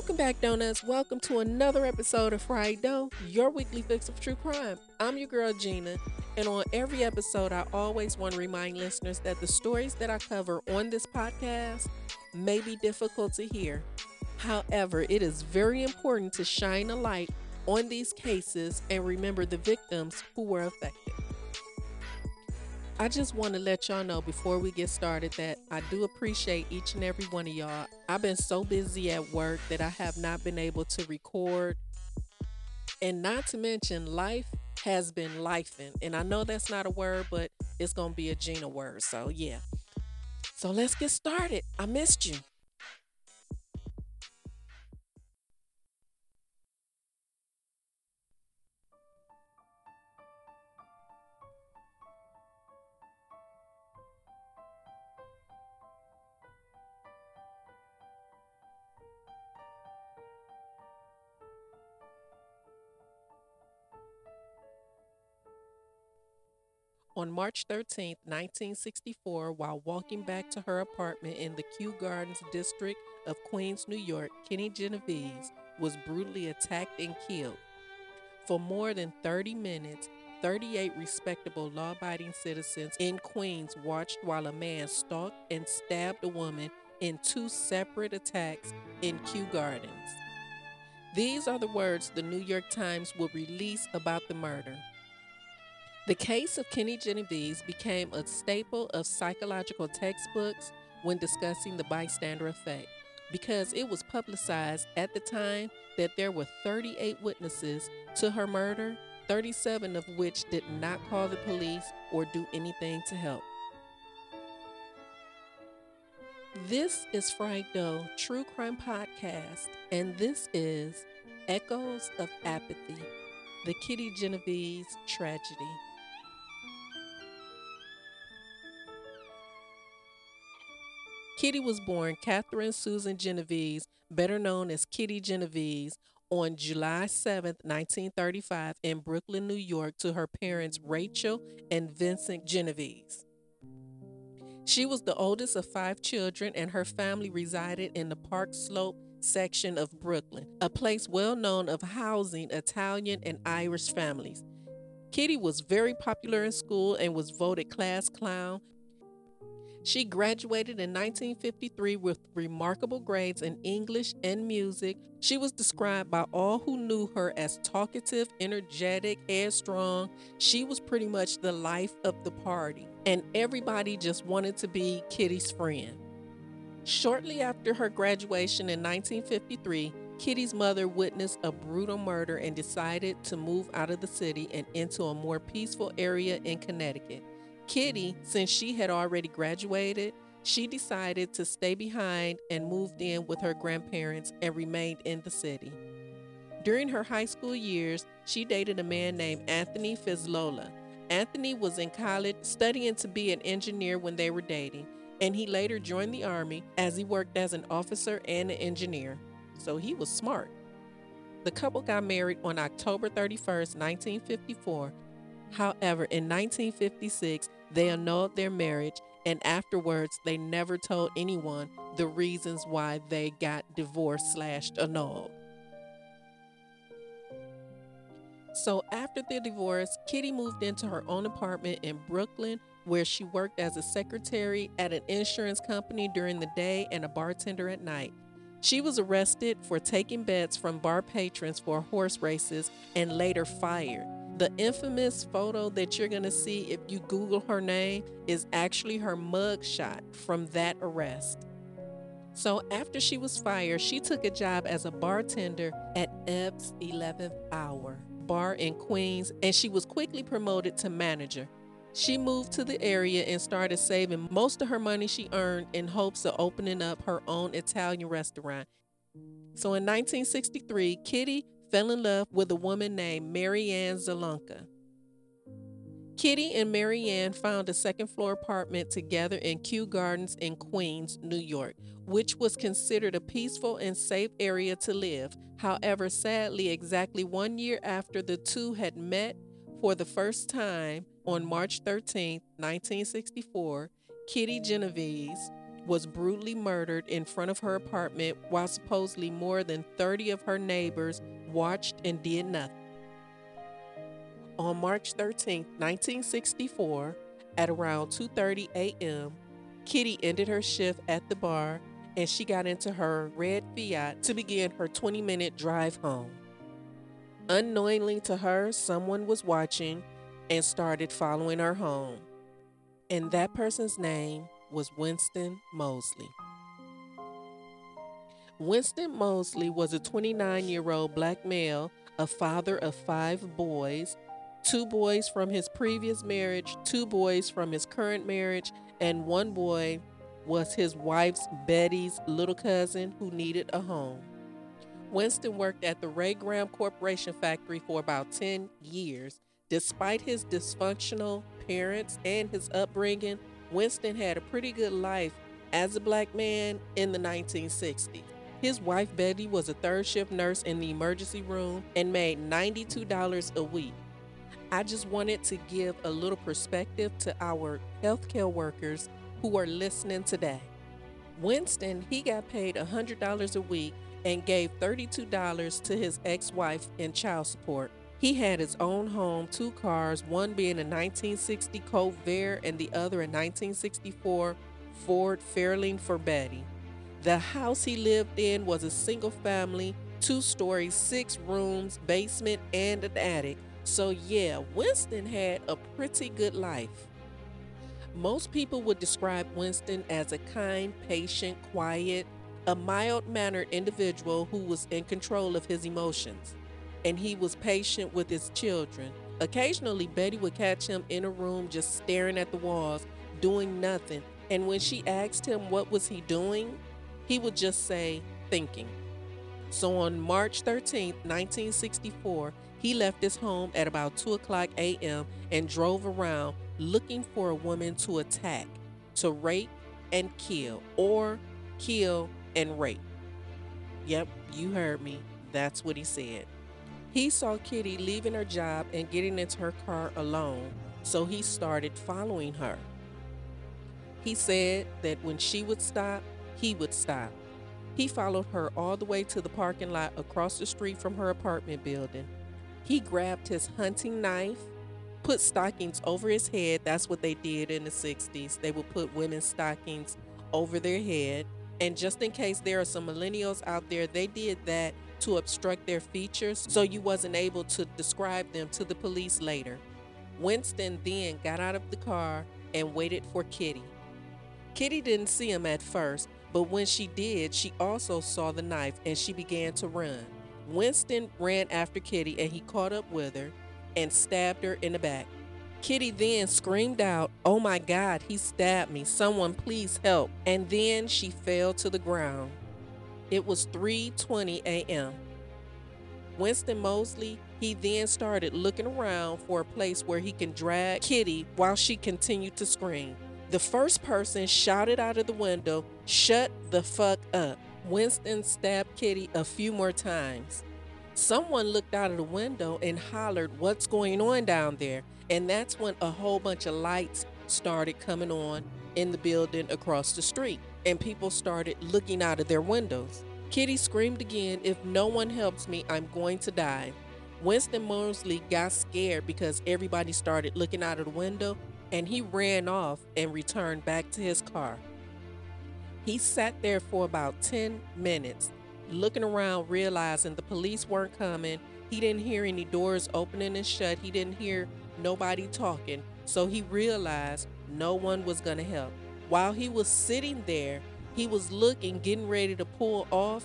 Welcome back, Donuts. Welcome to another episode of Fried Dough, your weekly fix of true crime. I'm your girl, Gina, and on every episode, I always want to remind listeners that the stories that I cover on this podcast may be difficult to hear. However, it is very important to shine a light on these cases and remember the victims who were affected. I just want to let y'all know before we get started that I do appreciate each and every one of y'all. I've been so busy at work that I have not been able to record. And not to mention, life has been lifing. And I know that's not a word, but it's going to be a Gina word. So, yeah. So, let's get started. I missed you. On March 13, 1964, while walking back to her apartment in the Kew Gardens district of Queens, New York, Kitty Genovese was brutally attacked and killed. For more than 30 minutes, 38 respectable law abiding citizens in Queens watched while a man stalked and stabbed a woman in two separate attacks in Kew Gardens. These are the words the New York Times will release about the murder. The case of Kenny Genovese became a staple of psychological textbooks when discussing the bystander effect because it was publicized at the time that there were 38 witnesses to her murder, 37 of which did not call the police or do anything to help. This is Fried Dough True Crime Podcast, and this is Echoes of Apathy, the Kitty Genovese tragedy. Kitty was born Catherine Susan Genovese, better known as Kitty Genovese, on July 7, 1935, in Brooklyn, New York, to her parents Rachel and Vincent Genovese. She was the oldest of five children, and her family resided in the Park Slope section of Brooklyn, a place well known of housing Italian and Irish families. Kitty was very popular in school and was voted class clown she graduated in 1953 with remarkable grades in English and music. She was described by all who knew her as talkative, energetic, and headstrong. She was pretty much the life of the party, and everybody just wanted to be Kitty's friend. Shortly after her graduation in 1953, Kitty's mother witnessed a brutal murder and decided to move out of the city and into a more peaceful area in Connecticut. Kitty, since she had already graduated, she decided to stay behind and moved in with her grandparents and remained in the city. During her high school years, she dated a man named Anthony Fizlola. Anthony was in college studying to be an engineer when they were dating, and he later joined the Army as he worked as an officer and an engineer. So he was smart. The couple got married on October 31, 1954. However, in 1956, they annulled their marriage, and afterwards, they never told anyone the reasons why they got divorced slash annulled. So after the divorce, Kitty moved into her own apartment in Brooklyn, where she worked as a secretary at an insurance company during the day and a bartender at night. She was arrested for taking bets from bar patrons for horse races and later fired. The infamous photo that you're going to see if you Google her name is actually her mugshot from that arrest. So after she was fired, she took a job as a bartender at Ev's 11th Hour bar in Queens, and she was quickly promoted to manager. She moved to the area and started saving most of her money she earned in hopes of opening up her own Italian restaurant. So in 1963, Kitty fell in love with a woman named Marianne Zielonko. Kitty and Marianne found a second floor apartment together in Kew Gardens in Queens, New York, which was considered a peaceful and safe area to live. However, sadly, exactly one year after the two had met for the first time on March 13, 1964, Kitty Genovese was brutally murdered in front of her apartment while supposedly more than 30 of her neighbors watched and did nothing. On March 13, 1964, at around 2:30 a.m., Kitty ended her shift at the bar and she got into her red Fiat to begin her 20-minute drive home. Unknowingly to her, someone was watching and started following her home. And that person's name was Winston Moseley. Winston Moseley was a 29 year old black male, a father of five boys two boys from his previous marriage, two boys from his current marriage, and one boy was his wife's Betty's little cousin who needed a home. Winston worked at the Ray Graham Corporation factory for about 10 years. Despite his dysfunctional parents and his upbringing, Winston had a pretty good life as a black man in the 1960s. His wife Betty was a third shift nurse in the emergency room and made $92 a week. I just wanted to give a little perspective to our healthcare workers who are listening today. Winston, he got paid $100 a week and gave $32 to his ex wife in child support. He had his own home, two cars, one being a 1960 Colt Vere and the other a 1964 Ford Fairlane for Betty. The house he lived in was a single family, two stories, six rooms, basement, and an attic. So, yeah, Winston had a pretty good life. Most people would describe Winston as a kind, patient, quiet, a mild mannered individual who was in control of his emotions, and he was patient with his children. Occasionally, Betty would catch him in a room just staring at the walls, doing nothing, and when she asked him what was he doing, he would just say, thinking. So on March 13, 1964, he left his home at about 2 o'clock a.m. and drove around looking for a woman to attack, to rape and kill, or kill and rape. Yep, you heard me. That's what he said. He saw Kitty leaving her job and getting into her car alone, so he started following her. He said that when she would stop, he would stop. He followed her all the way to the parking lot across the street from her apartment building. He grabbed his hunting knife, put stockings over his head. That's what they did in the 60s. They would put women's stockings over their head and just in case there are some millennials out there, they did that to obstruct their features so you wasn't able to describe them to the police later. Winston then got out of the car and waited for Kitty. Kitty didn't see him at first, but when she did, she also saw the knife and she began to run. Winston ran after Kitty and he caught up with her and stabbed her in the back. Kitty then screamed out, Oh my God, he stabbed me. Someone please help. And then she fell to the ground. It was 3:20 a.m. Winston Moseley, he then started looking around for a place where he can drag Kitty while she continued to scream. The first person shouted out of the window, Shut the fuck up. Winston stabbed Kitty a few more times. Someone looked out of the window and hollered, What's going on down there? And that's when a whole bunch of lights started coming on in the building across the street, and people started looking out of their windows. Kitty screamed again, If no one helps me, I'm going to die. Winston Moseley got scared because everybody started looking out of the window, and he ran off and returned back to his car. He sat there for about 10 minutes, looking around, realizing the police weren't coming. He didn't hear any doors opening and shut. He didn't hear nobody talking. So he realized no one was going to help. While he was sitting there, he was looking, getting ready to pull off.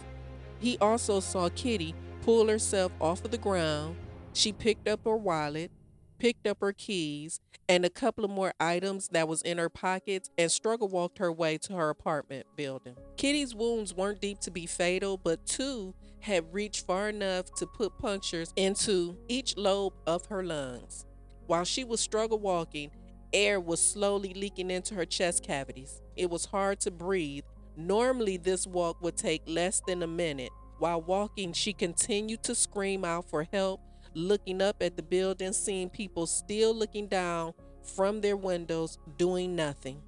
He also saw Kitty pull herself off of the ground. She picked up her wallet, picked up her keys, and a couple of more items that was in her pockets and struggle walked her way to her apartment building. Kitty's wounds weren't deep to be fatal, but two had reached far enough to put punctures into each lobe of her lungs. While she was struggle walking, air was slowly leaking into her chest cavities. It was hard to breathe. Normally, this walk would take less than a minute. While walking, she continued to scream out for help, looking up at the building, seeing people still looking down from their windows, doing nothing.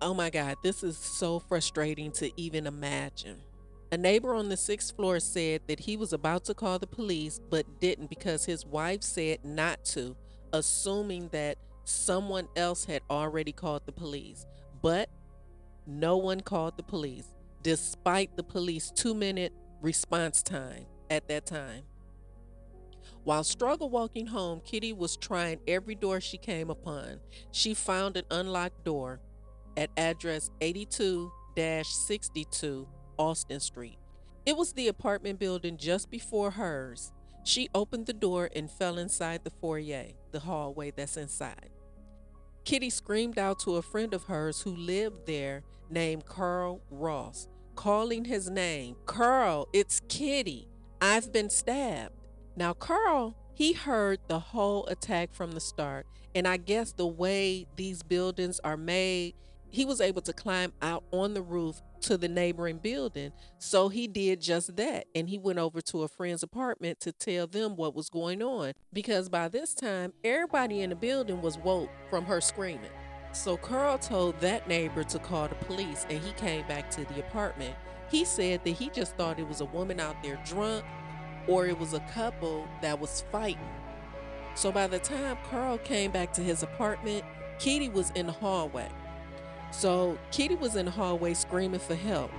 Oh my God, this is so frustrating to even imagine. A neighbor on the sixth floor said that he was about to call the police but didn't because his wife said not to, assuming that someone else had already called the police. But no one called the police, despite the police two minute response time at that time. While struggle walking home, Kitty was trying every door she came upon. She found an unlocked door at address 82 62 Austin Street. It was the apartment building just before hers. She opened the door and fell inside the foyer, the hallway that's inside. Kitty screamed out to a friend of hers who lived there named Carl Ross, calling his name Carl, it's Kitty. I've been stabbed. Now, Carl, he heard the whole attack from the start. And I guess the way these buildings are made, he was able to climb out on the roof to the neighboring building. So he did just that. And he went over to a friend's apartment to tell them what was going on. Because by this time, everybody in the building was woke from her screaming. So Carl told that neighbor to call the police and he came back to the apartment. He said that he just thought it was a woman out there drunk or it was a couple that was fighting. So by the time Carl came back to his apartment, Kitty was in the hallway. So Kitty was in the hallway screaming for help.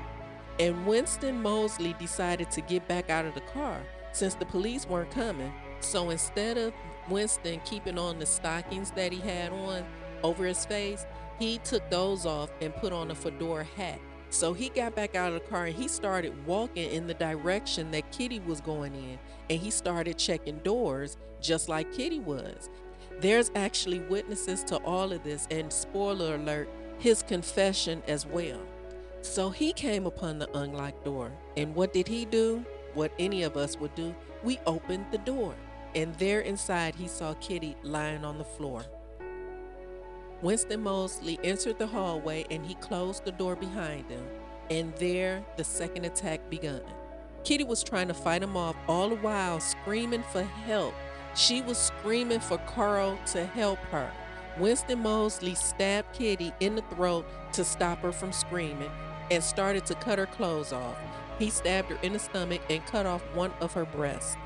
And Winston Moseley decided to get back out of the car since the police weren't coming. So instead of Winston keeping on the stockings that he had on over his face, he took those off and put on a fedora hat. So he got back out of the car and he started walking in the direction that Kitty was going in. And he started checking doors just like Kitty was. There's actually witnesses to all of this, and spoiler alert, his confession as well. So he came upon the unlocked door. And what did he do? What any of us would do? We opened the door. And there inside, he saw Kitty lying on the floor. Winston Moseley entered the hallway and he closed the door behind him. And there, the second attack began. Kitty was trying to fight him off, all the while screaming for help. She was screaming for Carl to help her. Winston Moseley stabbed Kitty in the throat to stop her from screaming and started to cut her clothes off. He stabbed her in the stomach and cut off one of her breasts.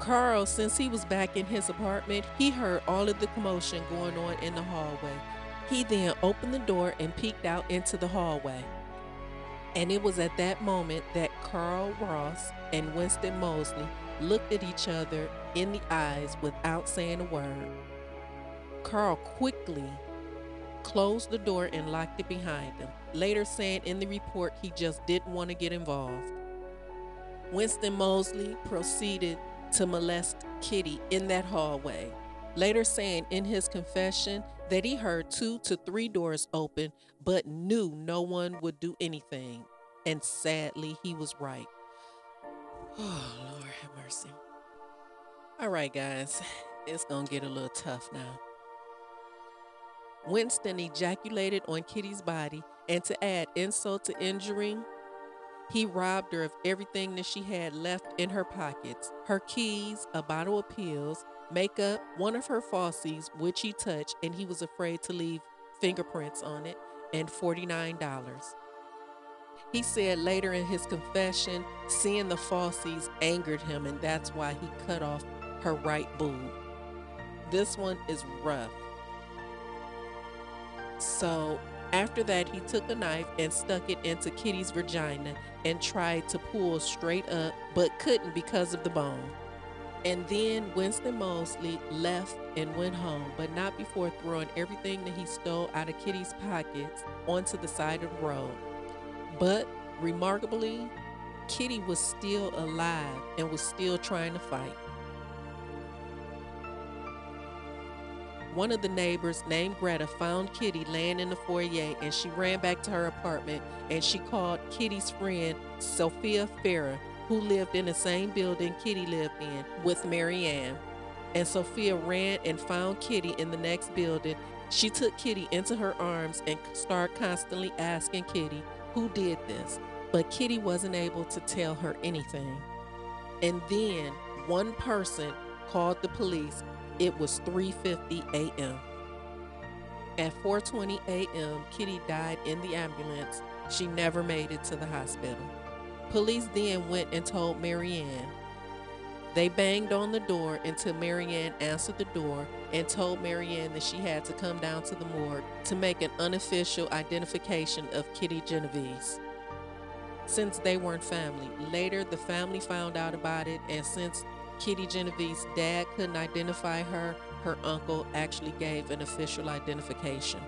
Carl, since he was back in his apartment, he heard all of the commotion going on in the hallway. He then opened the door and peeked out into the hallway. And it was at that moment that Carl Ross and Winston Moseley looked at each other in the eyes without saying a word. Carl quickly closed the door and locked it behind him, later saying in the report he just didn't want to get involved. Winston Moseley proceeded to molest Kitty in that hallway, later saying in his confession that he heard two to three doors open but knew no one would do anything. And sadly, he was right. Oh, Lord have mercy. All right, guys, it's going to get a little tough now. Winston ejaculated on Kitty's body, and to add insult to injury, he robbed her of everything that she had left in her pockets her keys, a bottle of pills, makeup, one of her falsies, which he touched, and he was afraid to leave fingerprints on it, and $49. He said later in his confession, seeing the falsies angered him, and that's why he cut off her right boob. This one is rough. So after that, he took a knife and stuck it into Kitty's vagina and tried to pull straight up, but couldn't because of the bone. And then Winston Moseley left and went home, but not before throwing everything that he stole out of Kitty's pockets onto the side of the road. But remarkably, Kitty was still alive and was still trying to fight. One of the neighbors, named Greta, found Kitty laying in the foyer and she ran back to her apartment and she called Kitty's friend, Sophia Farrar, who lived in the same building Kitty lived in with Marianne. And Sophia ran and found Kitty in the next building. She took Kitty into her arms and started constantly asking Kitty who did this. But Kitty wasn't able to tell her anything. And then one person called the police it was 3:50 a.m. At 4:20 a.m., Kitty died in the ambulance. She never made it to the hospital. Police then went and told Marianne. They banged on the door until Marianne answered the door and told Marianne that she had to come down to the morgue to make an unofficial identification of Kitty Genovese. Since they weren't family, later the family found out about it, and since Kitty Genovese's dad couldn't identify her, her uncle actually gave an official identification.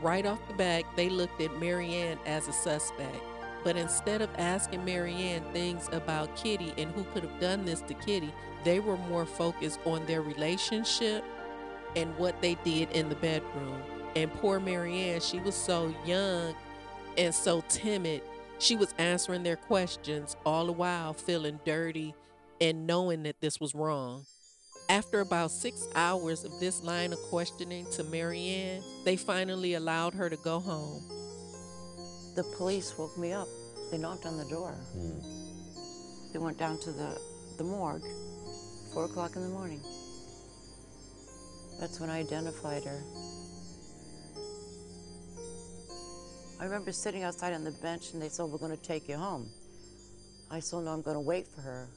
Right off the bat, they looked at Marianne as a suspect. But instead of asking Marianne things about Kitty and who could have done this to Kitty, they were more focused on their relationship and what they did in the bedroom. And poor Marianne, she was so young and so timid. She was answering their questions all the while feeling dirty and knowing that this was wrong. After about six hours of this line of questioning to Marianne, they finally allowed her to go home. The police woke me up. They knocked on the door. Hmm. They went down to the, the morgue, four o'clock in the morning. That's when I identified her. I remember sitting outside on the bench and they said, We're going to take you home. I said, No, I'm going to wait for her.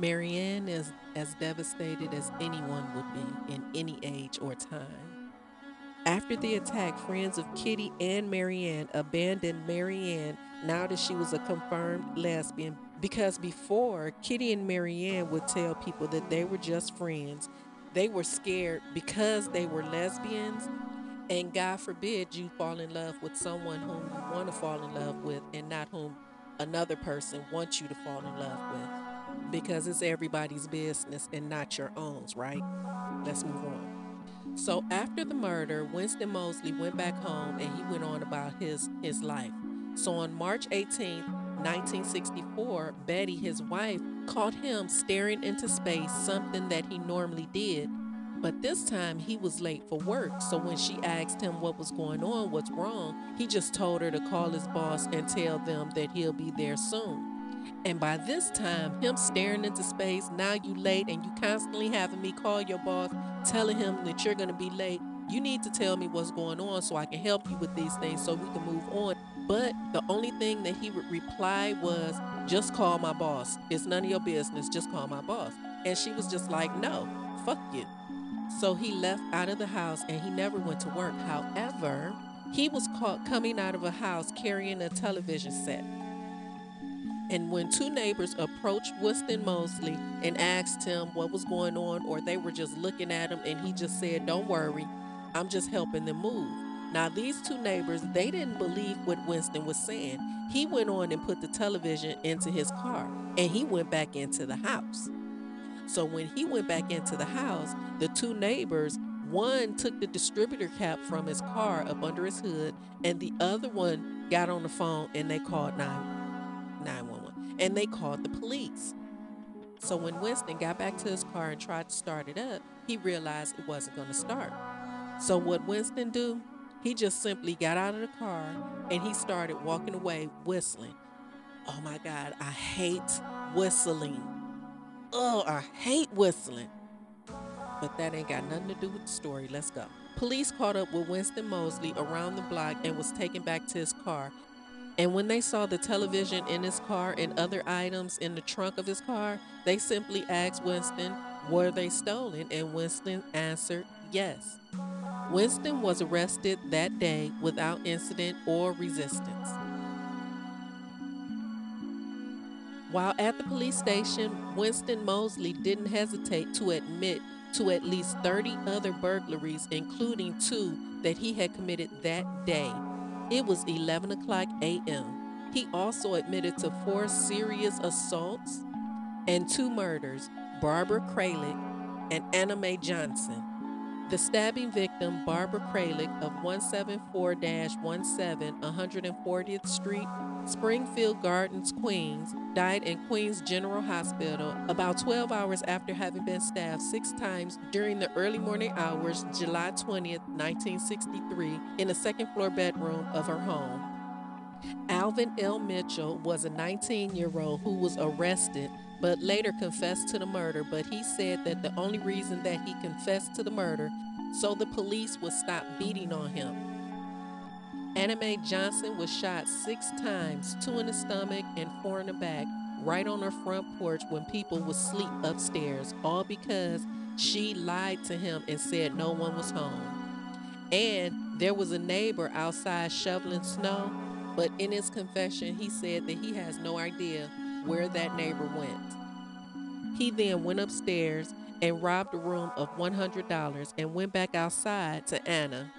Marianne is as devastated as anyone would be in any age or time. After the attack, friends of Kitty and Marianne abandoned Marianne now that she was a confirmed lesbian because before Kitty and Marianne would tell people that they were just friends. They were scared because they were lesbians and God forbid you fall in love with someone whom you want to fall in love with and not whom another person wants you to fall in love with because it's everybody's business and not your own, right? Let's move on. So after the murder, Winston Moseley went back home and he went on about his his life. So on March 18th, 1964, Betty, his wife, caught him staring into space, something that he normally did. But this time he was late for work. So when she asked him what was going on, what's wrong, he just told her to call his boss and tell them that he'll be there soon. And by this time, him staring into space, now you late and you constantly having me call your boss, telling him that you're gonna be late. You need to tell me what's going on so I can help you with these things so we can move on. But the only thing that he would reply was, just call my boss. It's none of your business, just call my boss. And she was just like, no, fuck you. So he left out of the house and he never went to work. However, he was caught coming out of a house carrying a television set. And when two neighbors approached Winston Moseley and asked him what was going on, or they were just looking at him, and he just said, Don't worry, I'm just helping them move. Now, these two neighbors, they didn't believe what Winston was saying. He went on and put the television into his car, and he went back into the house. So when he went back into the house, the two neighbors, one took the distributor cap from his car up under his hood, and the other one got on the phone and they called 911 and they called the police. So when Winston got back to his car and tried to start it up, he realized it wasn't going to start. So what Winston do? He just simply got out of the car and he started walking away whistling. Oh my God, I hate whistling. Oh, I hate whistling. But that ain't got nothing to do with the story. Let's go. Police caught up with Winston Moseley around the block and was taken back to his car. And when they saw the television in his car and other items in the trunk of his car, they simply asked Winston, were they stolen? And Winston answered yes. Winston was arrested that day without incident or resistance. While at the police station, Winston Moseley didn't hesitate to admit to at least 30 other burglaries, including two that he had committed that day. It was 11 o'clock a.m. He also admitted to four serious assaults and two murders Barbara Kralik and Anna Mae Johnson. The stabbing victim, Barbara Kralik of 174 17 140th Street, Springfield Gardens, Queens, died in Queens General Hospital about 12 hours after having been stabbed six times during the early morning hours, July 20th, 1963, in a second floor bedroom of her home. Alvin L. Mitchell was a 19 year old who was arrested but later confessed to the murder. But he said that the only reason that he confessed to the murder so the police would stop beating on him. Anna Mae Johnson was shot six times, two in the stomach and four in the back, right on her front porch when people would sleep upstairs, all because she lied to him and said no one was home. And there was a neighbor outside shoveling snow, but in his confession, he said that he has no idea where that neighbor went. He then went upstairs and robbed a room of $100 and went back outside to Anna.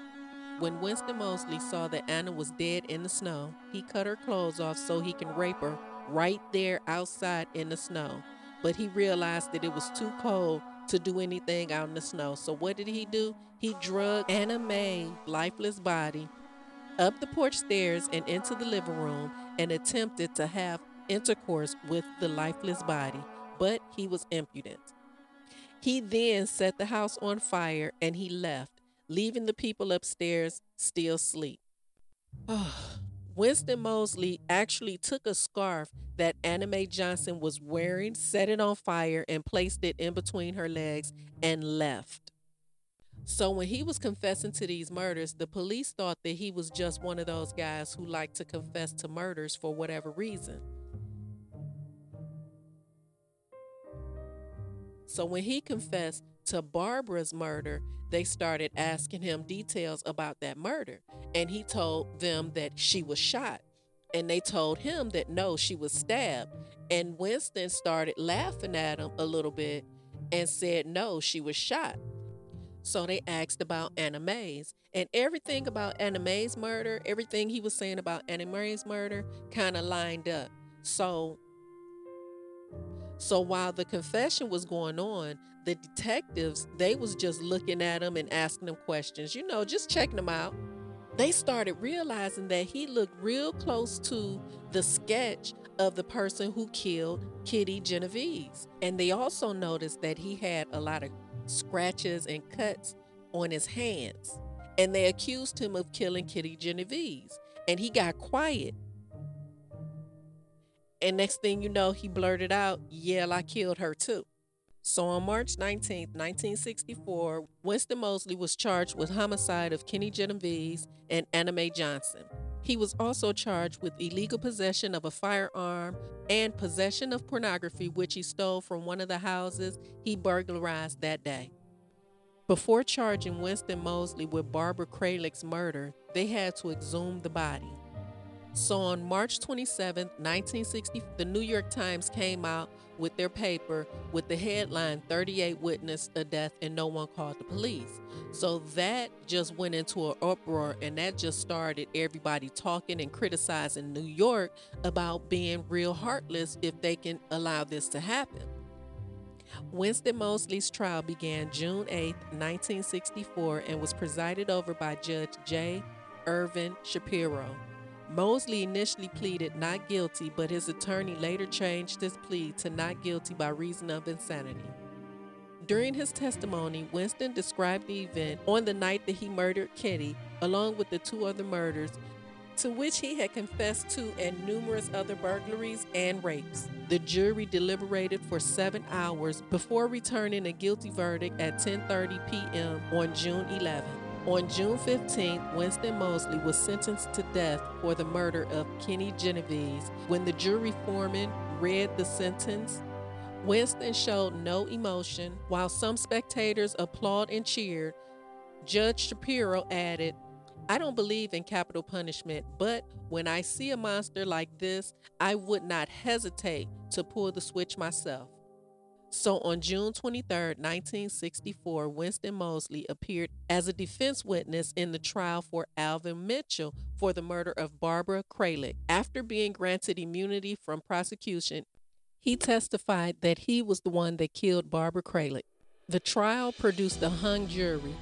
When Winston Moseley saw that Anna was dead in the snow, he cut her clothes off so he can rape her right there outside in the snow. But he realized that it was too cold to do anything out in the snow. So what did he do? He drugged Anna Mae's lifeless body up the porch stairs and into the living room and attempted to have intercourse with the lifeless body, but he was impudent. He then set the house on fire and he left, leaving the people upstairs still asleep. Winston Moseley actually took a scarf that Anna Mae Johnson was wearing, set it on fire, and placed it in between her legs and left. So when he was confessing to these murders, the police thought that he was just one of those guys who like to confess to murders for whatever reason. So when he confessed to Barbara's murder, they started asking him details about that murder. And he told them that she was shot. And they told him that no, she was stabbed. And Winston started laughing at him a little bit and said no, she was shot. So they asked about Anna Mae's. And everything about Anna Mae's murder, everything he was saying about Anna Mae's murder kind of lined up. So so while the confession was going on, the detectives, they was just looking at him and asking him questions, you know, just checking him out. They started realizing that he looked real close to the sketch of the person who killed Kitty Genovese. And they also noticed that he had a lot of scratches and cuts on his hands. And they accused him of killing Kitty Genovese. And he got quiet and next thing you know, he blurted out, Yeah, I killed her too. So on March 19, 1964, Winston Moseley was charged with homicide of Kenny Genovese and Anna Mae Johnson. He was also charged with illegal possession of a firearm and possession of pornography, which he stole from one of the houses he burglarized that day. Before charging Winston Moseley with Barbara Kralik's murder, they had to exhume the body. So on March 27, 1960, the New York Times came out with their paper with the headline 38 witnessed a death and no one called the police. So that just went into an uproar and that just started everybody talking and criticizing New York about being real heartless if they can allow this to happen. Winston Moseley's trial began June 8, 1964 and was presided over by Judge J. Irvin Shapiro. Moseley initially pleaded not guilty, but his attorney later changed his plea to not guilty by reason of insanity. During his testimony, Winston described the event on the night that he murdered Kitty, along with the two other murders, to which he had confessed to and numerous other burglaries and rapes. The jury deliberated for seven hours before returning a guilty verdict at 10:30 p.m. on June 11. On June 15th, Winston Moseley was sentenced to death for the murder of Kenny Genovese. When the jury foreman read the sentence, Winston showed no emotion. While some spectators applauded and cheered, Judge Shapiro added, I don't believe in capital punishment, but when I see a monster like this, I would not hesitate to pull the switch myself. So on June 23, 1964, Winston Moseley appeared as a defense witness in the trial for Alvin Mitchell for the murder of Barbara Kralik. After being granted immunity from prosecution, he testified that he was the one that killed Barbara Kralik. The trial produced a hung jury,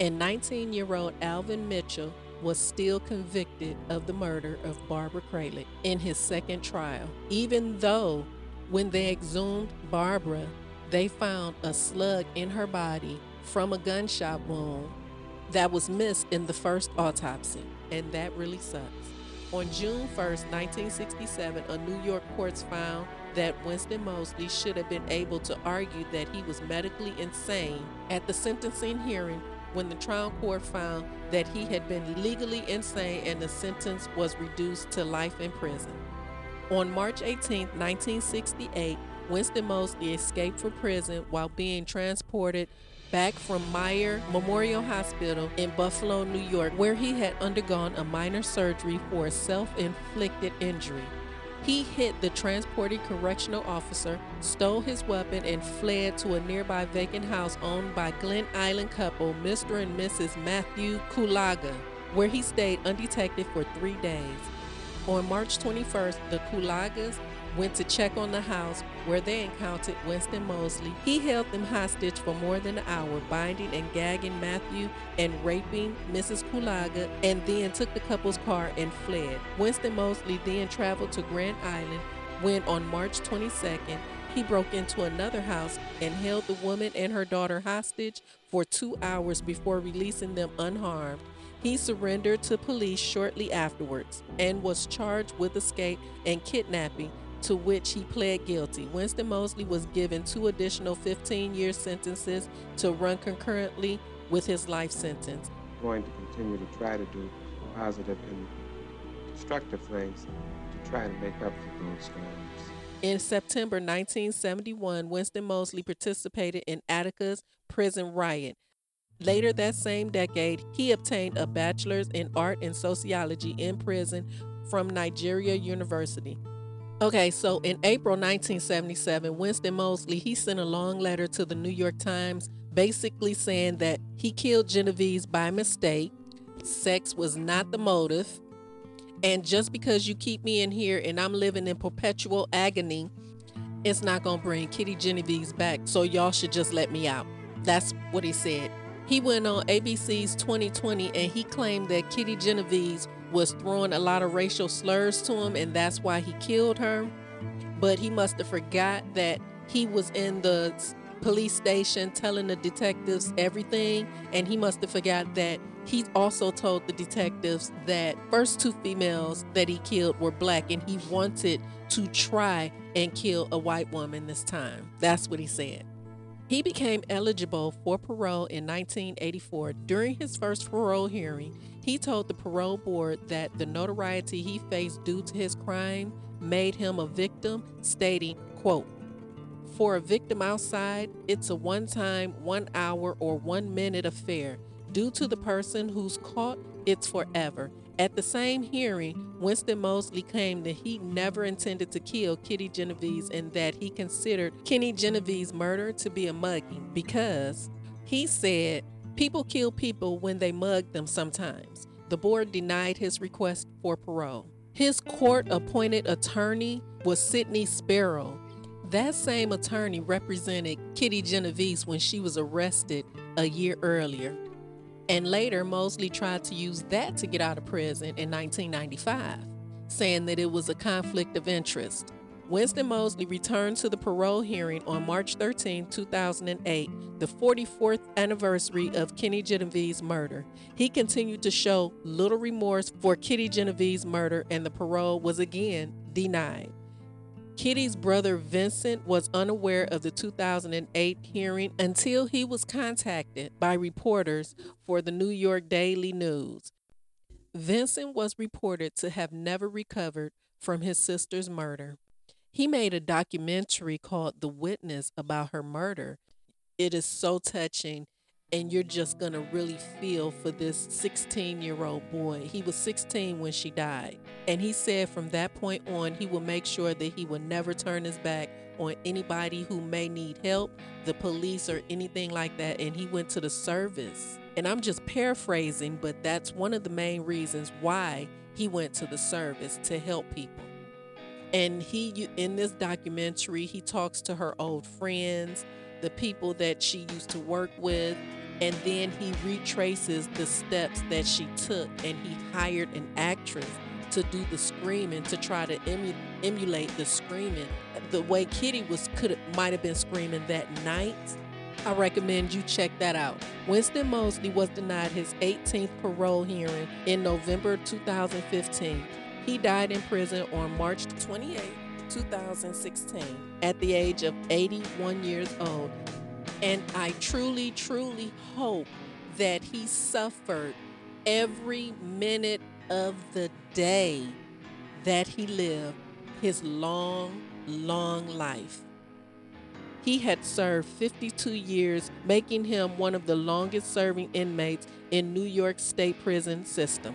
and 19 year old Alvin Mitchell was still convicted of the murder of Barbara Kralik in his second trial, even though when they exhumed Barbara, they found a slug in her body from a gunshot wound that was missed in the first autopsy, and that really sucks. On June 1, 1967, a New York court found that Winston Moseley should have been able to argue that he was medically insane at the sentencing hearing when the trial court found that he had been legally insane and the sentence was reduced to life in prison. On March 18, 1968, Winston Moseley escaped from prison while being transported back from Meyer Memorial Hospital in Buffalo, New York, where he had undergone a minor surgery for a self inflicted injury. He hit the transported correctional officer, stole his weapon, and fled to a nearby vacant house owned by Glen Island couple Mr. and Mrs. Matthew Kulaga, where he stayed undetected for three days. On March 21st, the Kulagas went to check on the house where they encountered Winston Moseley. He held them hostage for more than an hour, binding and gagging Matthew and raping Mrs. Kulaga, and then took the couple's car and fled. Winston Moseley then traveled to Grand Island when on March 22nd, he broke into another house and held the woman and her daughter hostage for two hours before releasing them unharmed. He surrendered to police shortly afterwards and was charged with escape and kidnapping to which he pled guilty. Winston Moseley was given two additional 15 year sentences to run concurrently with his life sentence. I'm going to continue to try to do positive and constructive things to try to make up for those times. In September 1971, Winston Moseley participated in Attica's prison riot. Later that same decade, he obtained a bachelor's in art and sociology in prison from Niagara University. Okay, so in April 1977, Winston Moseley, he sent a long letter to the New York Times basically saying that he killed Genovese by mistake, sex was not the motive, and just because you keep me in here and I'm living in perpetual agony, it's not going to bring Kitty Genovese back, so y'all should just let me out. That's what he said. He went on ABC's 2020 and he claimed that Kitty Genovese was throwing a lot of racial slurs to him and that's why he killed her. But he must have forgot that he was in the police station telling the detectives everything and he must have forgot that he also told the detectives that first two females that he killed were black and he wanted to try and kill a white woman this time. That's what he said. He became eligible for parole in 1984. During his first parole hearing, he told the parole board that the notoriety he faced due to his crime made him a victim, stating, quote, for a victim outside, it's a one time, one hour, or one minute affair. Due to the person who's caught, it's forever. At the same hearing, Winston Moseley claimed that he never intended to kill Kitty Genovese and that he considered Kenny Genovese's murder to be a mugging because he said people kill people when they mug them sometimes. The board denied his request for parole. His court appointed attorney was Sidney Sparrow. That same attorney represented Kitty Genovese when she was arrested a year earlier. And later, Moseley tried to use that to get out of prison in 1995, saying that it was a conflict of interest. Winston Moseley returned to the parole hearing on March 13, 2008, the 44th anniversary of Kenny Genovese's murder. He continued to show little remorse for Kitty Genovese's murder, and the parole was again denied. Kitty's brother Vincent was unaware of the 2008 hearing until he was contacted by reporters for the New York Daily News. Vincent was reported to have never recovered from his sister's murder. He made a documentary called The Witness about her murder. It is so touching and you're just going to really feel for this 16 year old boy. He was 16 when she died. And he said from that point on, he will make sure that he will never turn his back on anybody who may need help, the police, or anything like that. And he went to the service. And I'm just paraphrasing, but that's one of the main reasons why he went to the service to help people. And he, in this documentary, he talks to her old friends, the people that she used to work with, and then he retraces the steps that she took and he hired an actress to do the screaming to try to emu- emulate the screaming. The way kitty was could might have been screaming that night i recommend you check that out. Winston Moseley was denied his 18th parole hearing in november 2015 He died in prison on March 28, 2016, at the age of 81 years old. And I truly, truly hope that he suffered every minute of the day that he lived his long, long life. He had served 52 years, making him one of the longest serving inmates in New York State prison system.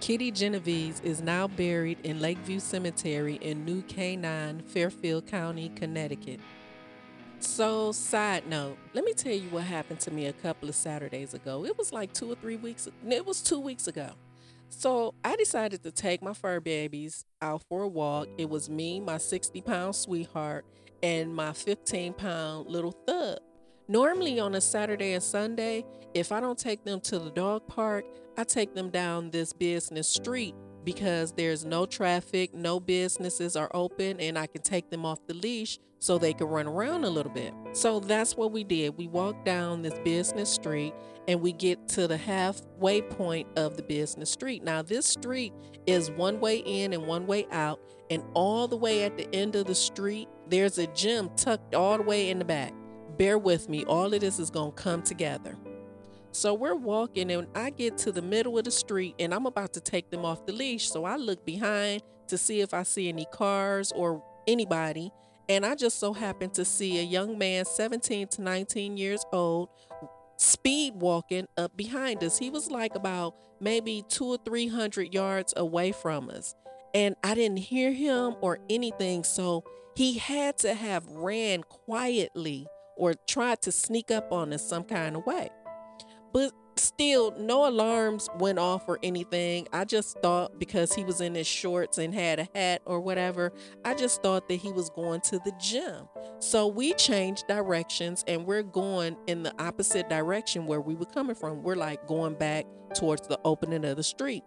Kitty Genovese is now buried in Lakeview Cemetery in New Canaan, Fairfield County, Connecticut. So, side note, let me tell you what happened to me a couple of Saturdays ago. It was like two or three weeks, it was two weeks ago. So, I decided to take my fur babies out for a walk. It was me, my 60 pound sweetheart, and my 15 pound little thug. Normally on a Saturday and Sunday, if I don't take them to the dog park, I take them down this business street because there's no traffic, no businesses are open, and I can take them off the leash so they can run around a little bit. So that's what we did. We walked down this business street and we get to the halfway point of the business street. Now, this street is one way in and one way out, and all the way at the end of the street, there's a gym tucked all the way in the back. Bear with me, all of this is going to come together. So we're walking, and I get to the middle of the street, and I'm about to take them off the leash. So I look behind to see if I see any cars or anybody. And I just so happen to see a young man, 17 to 19 years old, speed walking up behind us. He was like about maybe two or 300 yards away from us. And I didn't hear him or anything. So he had to have ran quietly or tried to sneak up on us some kind of way. But still, no alarms went off or anything. I just thought because he was in his shorts and had a hat or whatever, I just thought that he was going to the gym. So we changed directions and we're going in the opposite direction where we were coming from. We're like going back towards the opening of the street.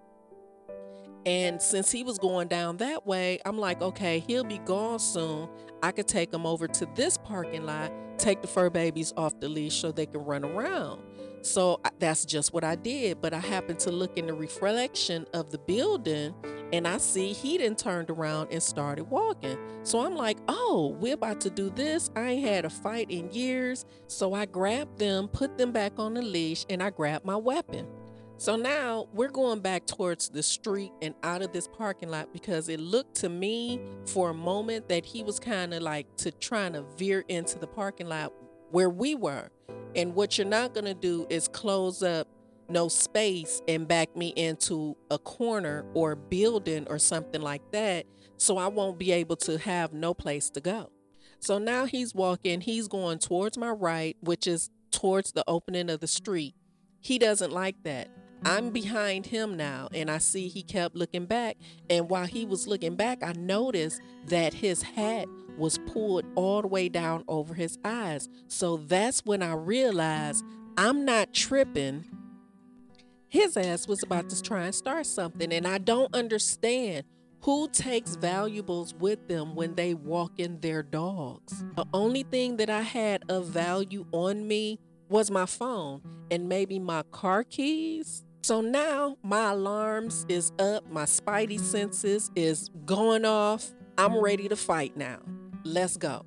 And since he was going down that way, I'm like, okay, he'll be gone soon. I could take him over to this parking lot, take the fur babies off the leash so they can run around. So that's just what I did. But I happened to look in the reflection of the building and I see he then turned around and started walking. So I'm like, oh, we're about to do this. I ain't had a fight in years. So I grabbed them, put them back on the leash, and I grabbed my weapon. So now we're going back towards the street and out of this parking lot because it looked to me for a moment that he was kind of like to trying to veer into the parking lot where we were. And what you're not going to do is close up no space and back me into a corner or building or something like that. So I won't be able to have no place to go. So now he's walking, he's going towards my right, which is towards the opening of the street. He doesn't like that. I'm mm-hmm. behind him now, and I see he kept looking back. And while he was looking back, I noticed that his hat was pulled all the way down over his eyes. So that's when I realized I'm not tripping. His ass was about to try and start something, and I don't understand who takes valuables with them when they walk in their dogs. The only thing that I had of value on me was my phone and maybe my car keys. So now my alarms is up, my spidey senses is going off. I'm ready to fight now. Let's go.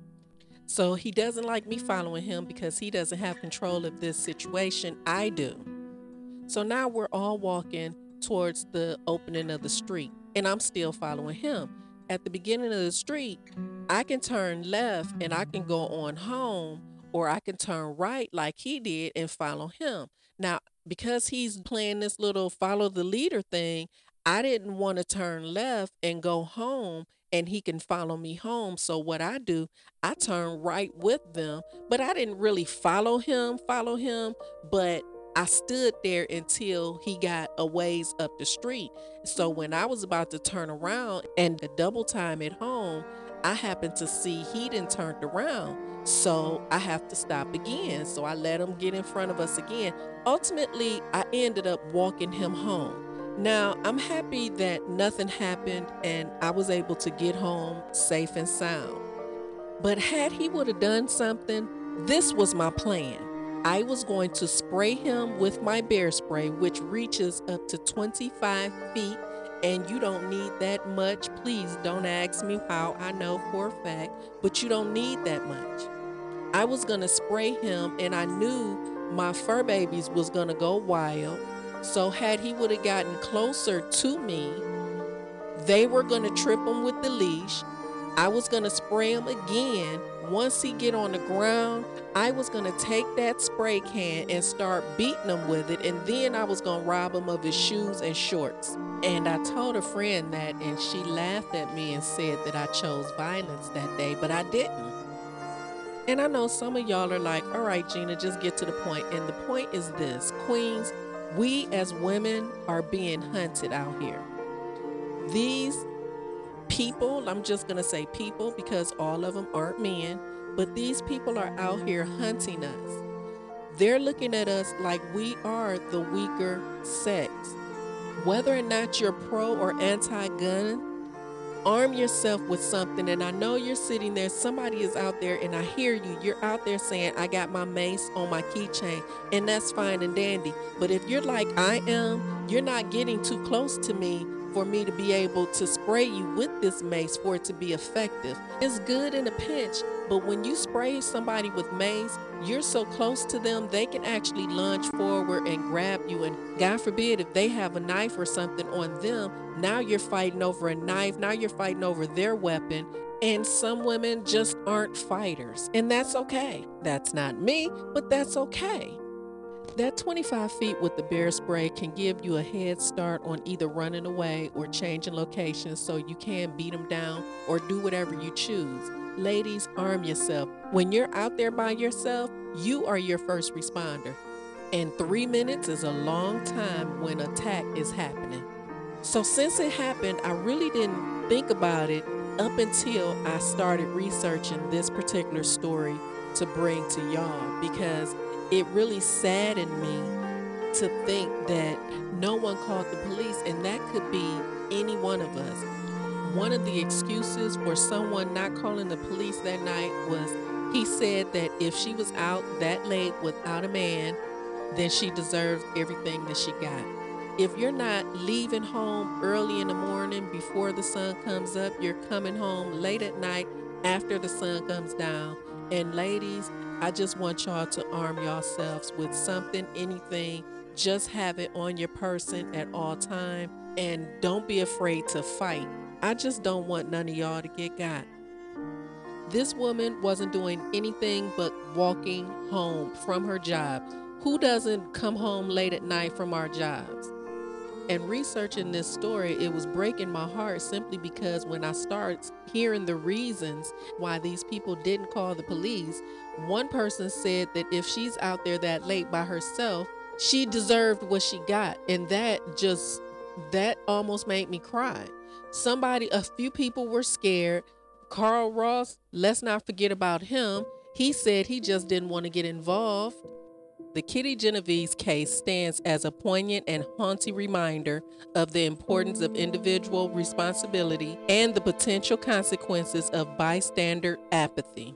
So he doesn't like me following him because he doesn't have control of this situation. I do. So now we're all walking towards the opening of the street, and I'm still following him. At the beginning of the street, I can turn left and I can go on home, or I can turn right like he did and follow him. Now, because he's playing this little follow the leader thing, I didn't want to turn left and go home and he can follow me home. So what I do, I turn right with them, but I didn't really follow him, follow him, but I stood there until he got a ways up the street. So when I was about to turn around and the double time at home, I happened to see he didn't turned around. So I have to stop again. So I let him get in front of us again. Ultimately, I ended up walking him home. Now, I'm happy that nothing happened and I was able to get home safe and sound. But had he would have done something, this was my plan. I was going to spray him with my bear spray, which reaches up to 25 feet and you don't need that much. Please don't ask me how I know for a fact, but you don't need that much. I was gonna spray him, and I knew my fur babies was gonna go wild. So had he would have gotten closer to me, they were gonna trip him with the leash. I was gonna spray him again. Once he get on the ground, I was gonna take that spray can and start beating him with it, and then I was gonna rob him of his shoes and shorts. And I told a friend that, and she laughed at me and said that I chose violence that day, but I didn't. And I know some of y'all are like, all right, Gina, just get to the point. And the point is this Queens, we as women are being hunted out here. These people, I'm just going to say people because all of them aren't men, but these people are out here hunting us. They're looking at us like we are the weaker sex. Whether or not you're pro or anti gun, arm yourself with something. And I know you're sitting there, somebody is out there, and I hear you. You're out there saying, I got my mace on my keychain, and that's fine and dandy. But if you're like I am, you're not getting too close to me for me to be able to spray you with this mace for it to be effective. It's good in a pinch, but when you spray somebody with mace, you're so close to them, they can actually lunge forward and grab you. And God forbid, if they have a knife or something on them, now you're fighting over a knife, now you're fighting over their weapon. And some women just aren't fighters, and that's okay. That's not me, but that's okay. That 25 feet with the bear spray can give you a head start on either running away or changing locations so you can beat them down or do whatever you choose. Ladies, arm yourself. When you're out there by yourself, you are your first responder. And three minutes is a long time when attack is happening. So, since it happened, I really didn't think about it up until I started researching this particular story to bring to y'all because it really saddened me to think that no one called the police, and that could be any one of us. One of the excuses for someone not calling the police that night was he said that if she was out that late without a man, then she deserves everything that she got. If you're not leaving home early in the morning before the sun comes up, you're coming home late at night after the sun comes down. And ladies, I just want y'all to arm yourselves with something, anything. Just have it on your person at all time and don't be afraid to fight. I just don't want none of y'all to get got. This woman wasn't doing anything but walking home from her job. Who doesn't come home late at night from our jobs? And researching this story, it was breaking my heart simply because when I started hearing the reasons why these people didn't call the police, one person said that if she's out there that late by herself, she deserved what she got. And that just, that almost made me cry. Somebody, a few people were scared. Karl Ross, let's not forget about him. He said he just didn't want to get involved. The Kitty Genovese case stands as a poignant and haunting reminder of the importance of individual responsibility and the potential consequences of bystander apathy.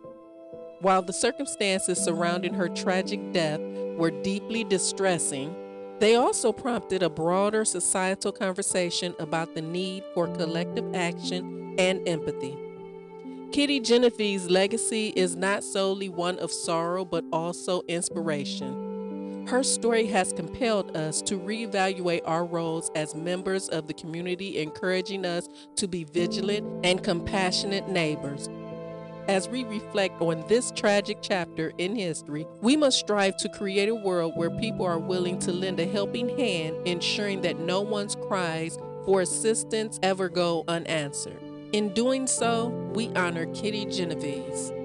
While the circumstances surrounding her tragic death were deeply distressing, they also prompted a broader societal conversation about the need for collective action and empathy. Kitty Genovese's legacy is not solely one of sorrow but also inspiration. Her story has compelled us to reevaluate our roles as members of the community, encouraging us to be vigilant and compassionate neighbors. As we reflect on this tragic chapter in history, we must strive to create a world where people are willing to lend a helping hand, ensuring that no one's cries for assistance ever go unanswered. In doing so, we honor Kitty Genovese.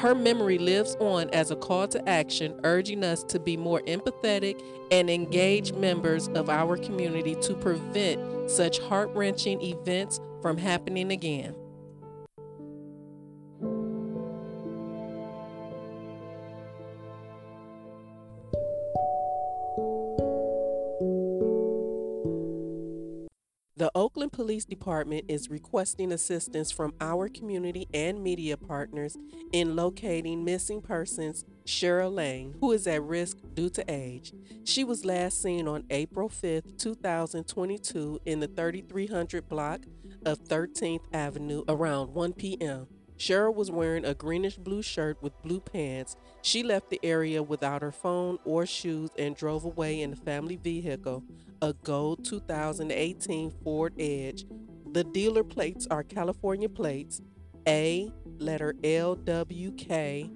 Her memory lives on as a call to action, urging us to be more empathetic and engaged members of our community to prevent such heart wrenching events from happening again. The Oakland Police Department is requesting assistance from our community and media partners in locating missing persons Cheryl Lane, who is at risk due to age. She was last seen on April 5th, 2022, in the 3300 block of 13th Avenue around 1 p.m. Cheryl was wearing a greenish blue shirt with blue pants. She left the area without her phone or shoes and drove away in a family vehicle, a gold 2018 Ford Edge. The dealer plates are California plates, A letter LWK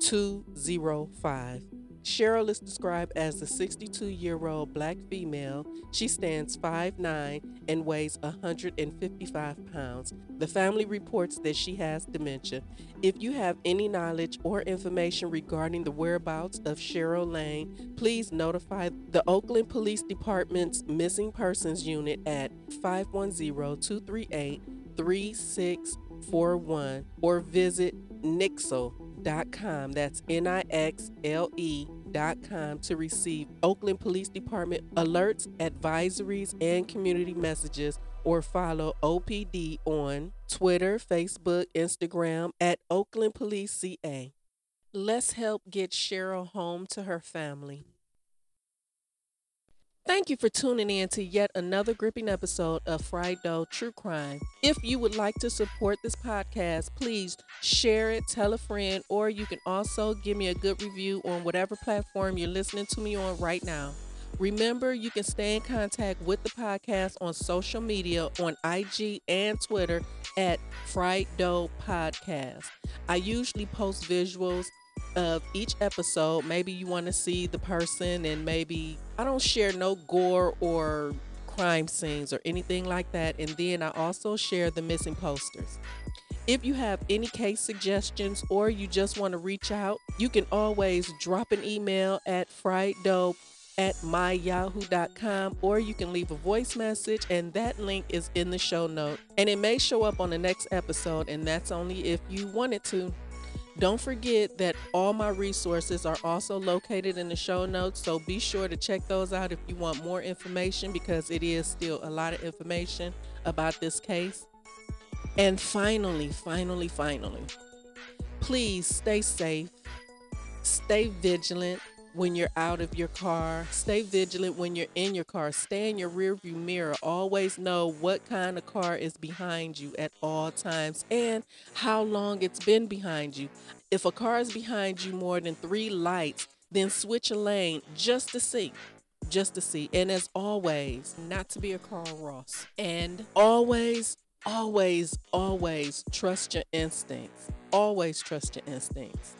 205. Cheryl is described as a 62 year old black female. She stands 5'9 and weighs 155 pounds. The family reports that she has dementia. If you have any knowledge or information regarding the whereabouts of Cheryl Lane, please notify the Oakland Police Department's Missing Persons Unit at 510 238 3641 or visit nixle.com. That's N I X L E com to receive Oakland Police Department alerts, advisories, and community messages, or follow OPD on Twitter, Facebook, Instagram at Oakland Police CA. Let's help get Cheryl home to her family. Thank you for tuning in to yet another gripping episode of Fried Dough True Crime. If you would like to support this podcast, please share it, tell a friend, or you can also give me a good review on whatever platform you're listening to me on right now. Remember, you can stay in contact with the podcast on social media on IG and Twitter at Fried Dough Podcast. I usually post visuals of each episode. Maybe you want to see the person, and maybe I don't share no gore or crime scenes or anything like that. And then I also share the missing posters. If you have any case suggestions or you just want to reach out, you can always drop an email at frieddope at myyahoo.com or you can leave a voice message and that link is in the show note and it may show up on the next episode and that's only if you want it to don't forget that all my resources are also located in the show notes, so be sure to check those out if you want more information because it is still a lot of information about this case. And finally, finally, finally, please stay safe, stay vigilant, when you're out of your car. Stay vigilant when you're in your car. Stay in your rearview mirror. Always know what kind of car is behind you at all times and how long it's been behind you. If a car is behind you more than three lights, then switch a lane just to see. Just to see. And as always, not to be a Karl Ross. And always, always, always trust your instincts. Always trust your instincts.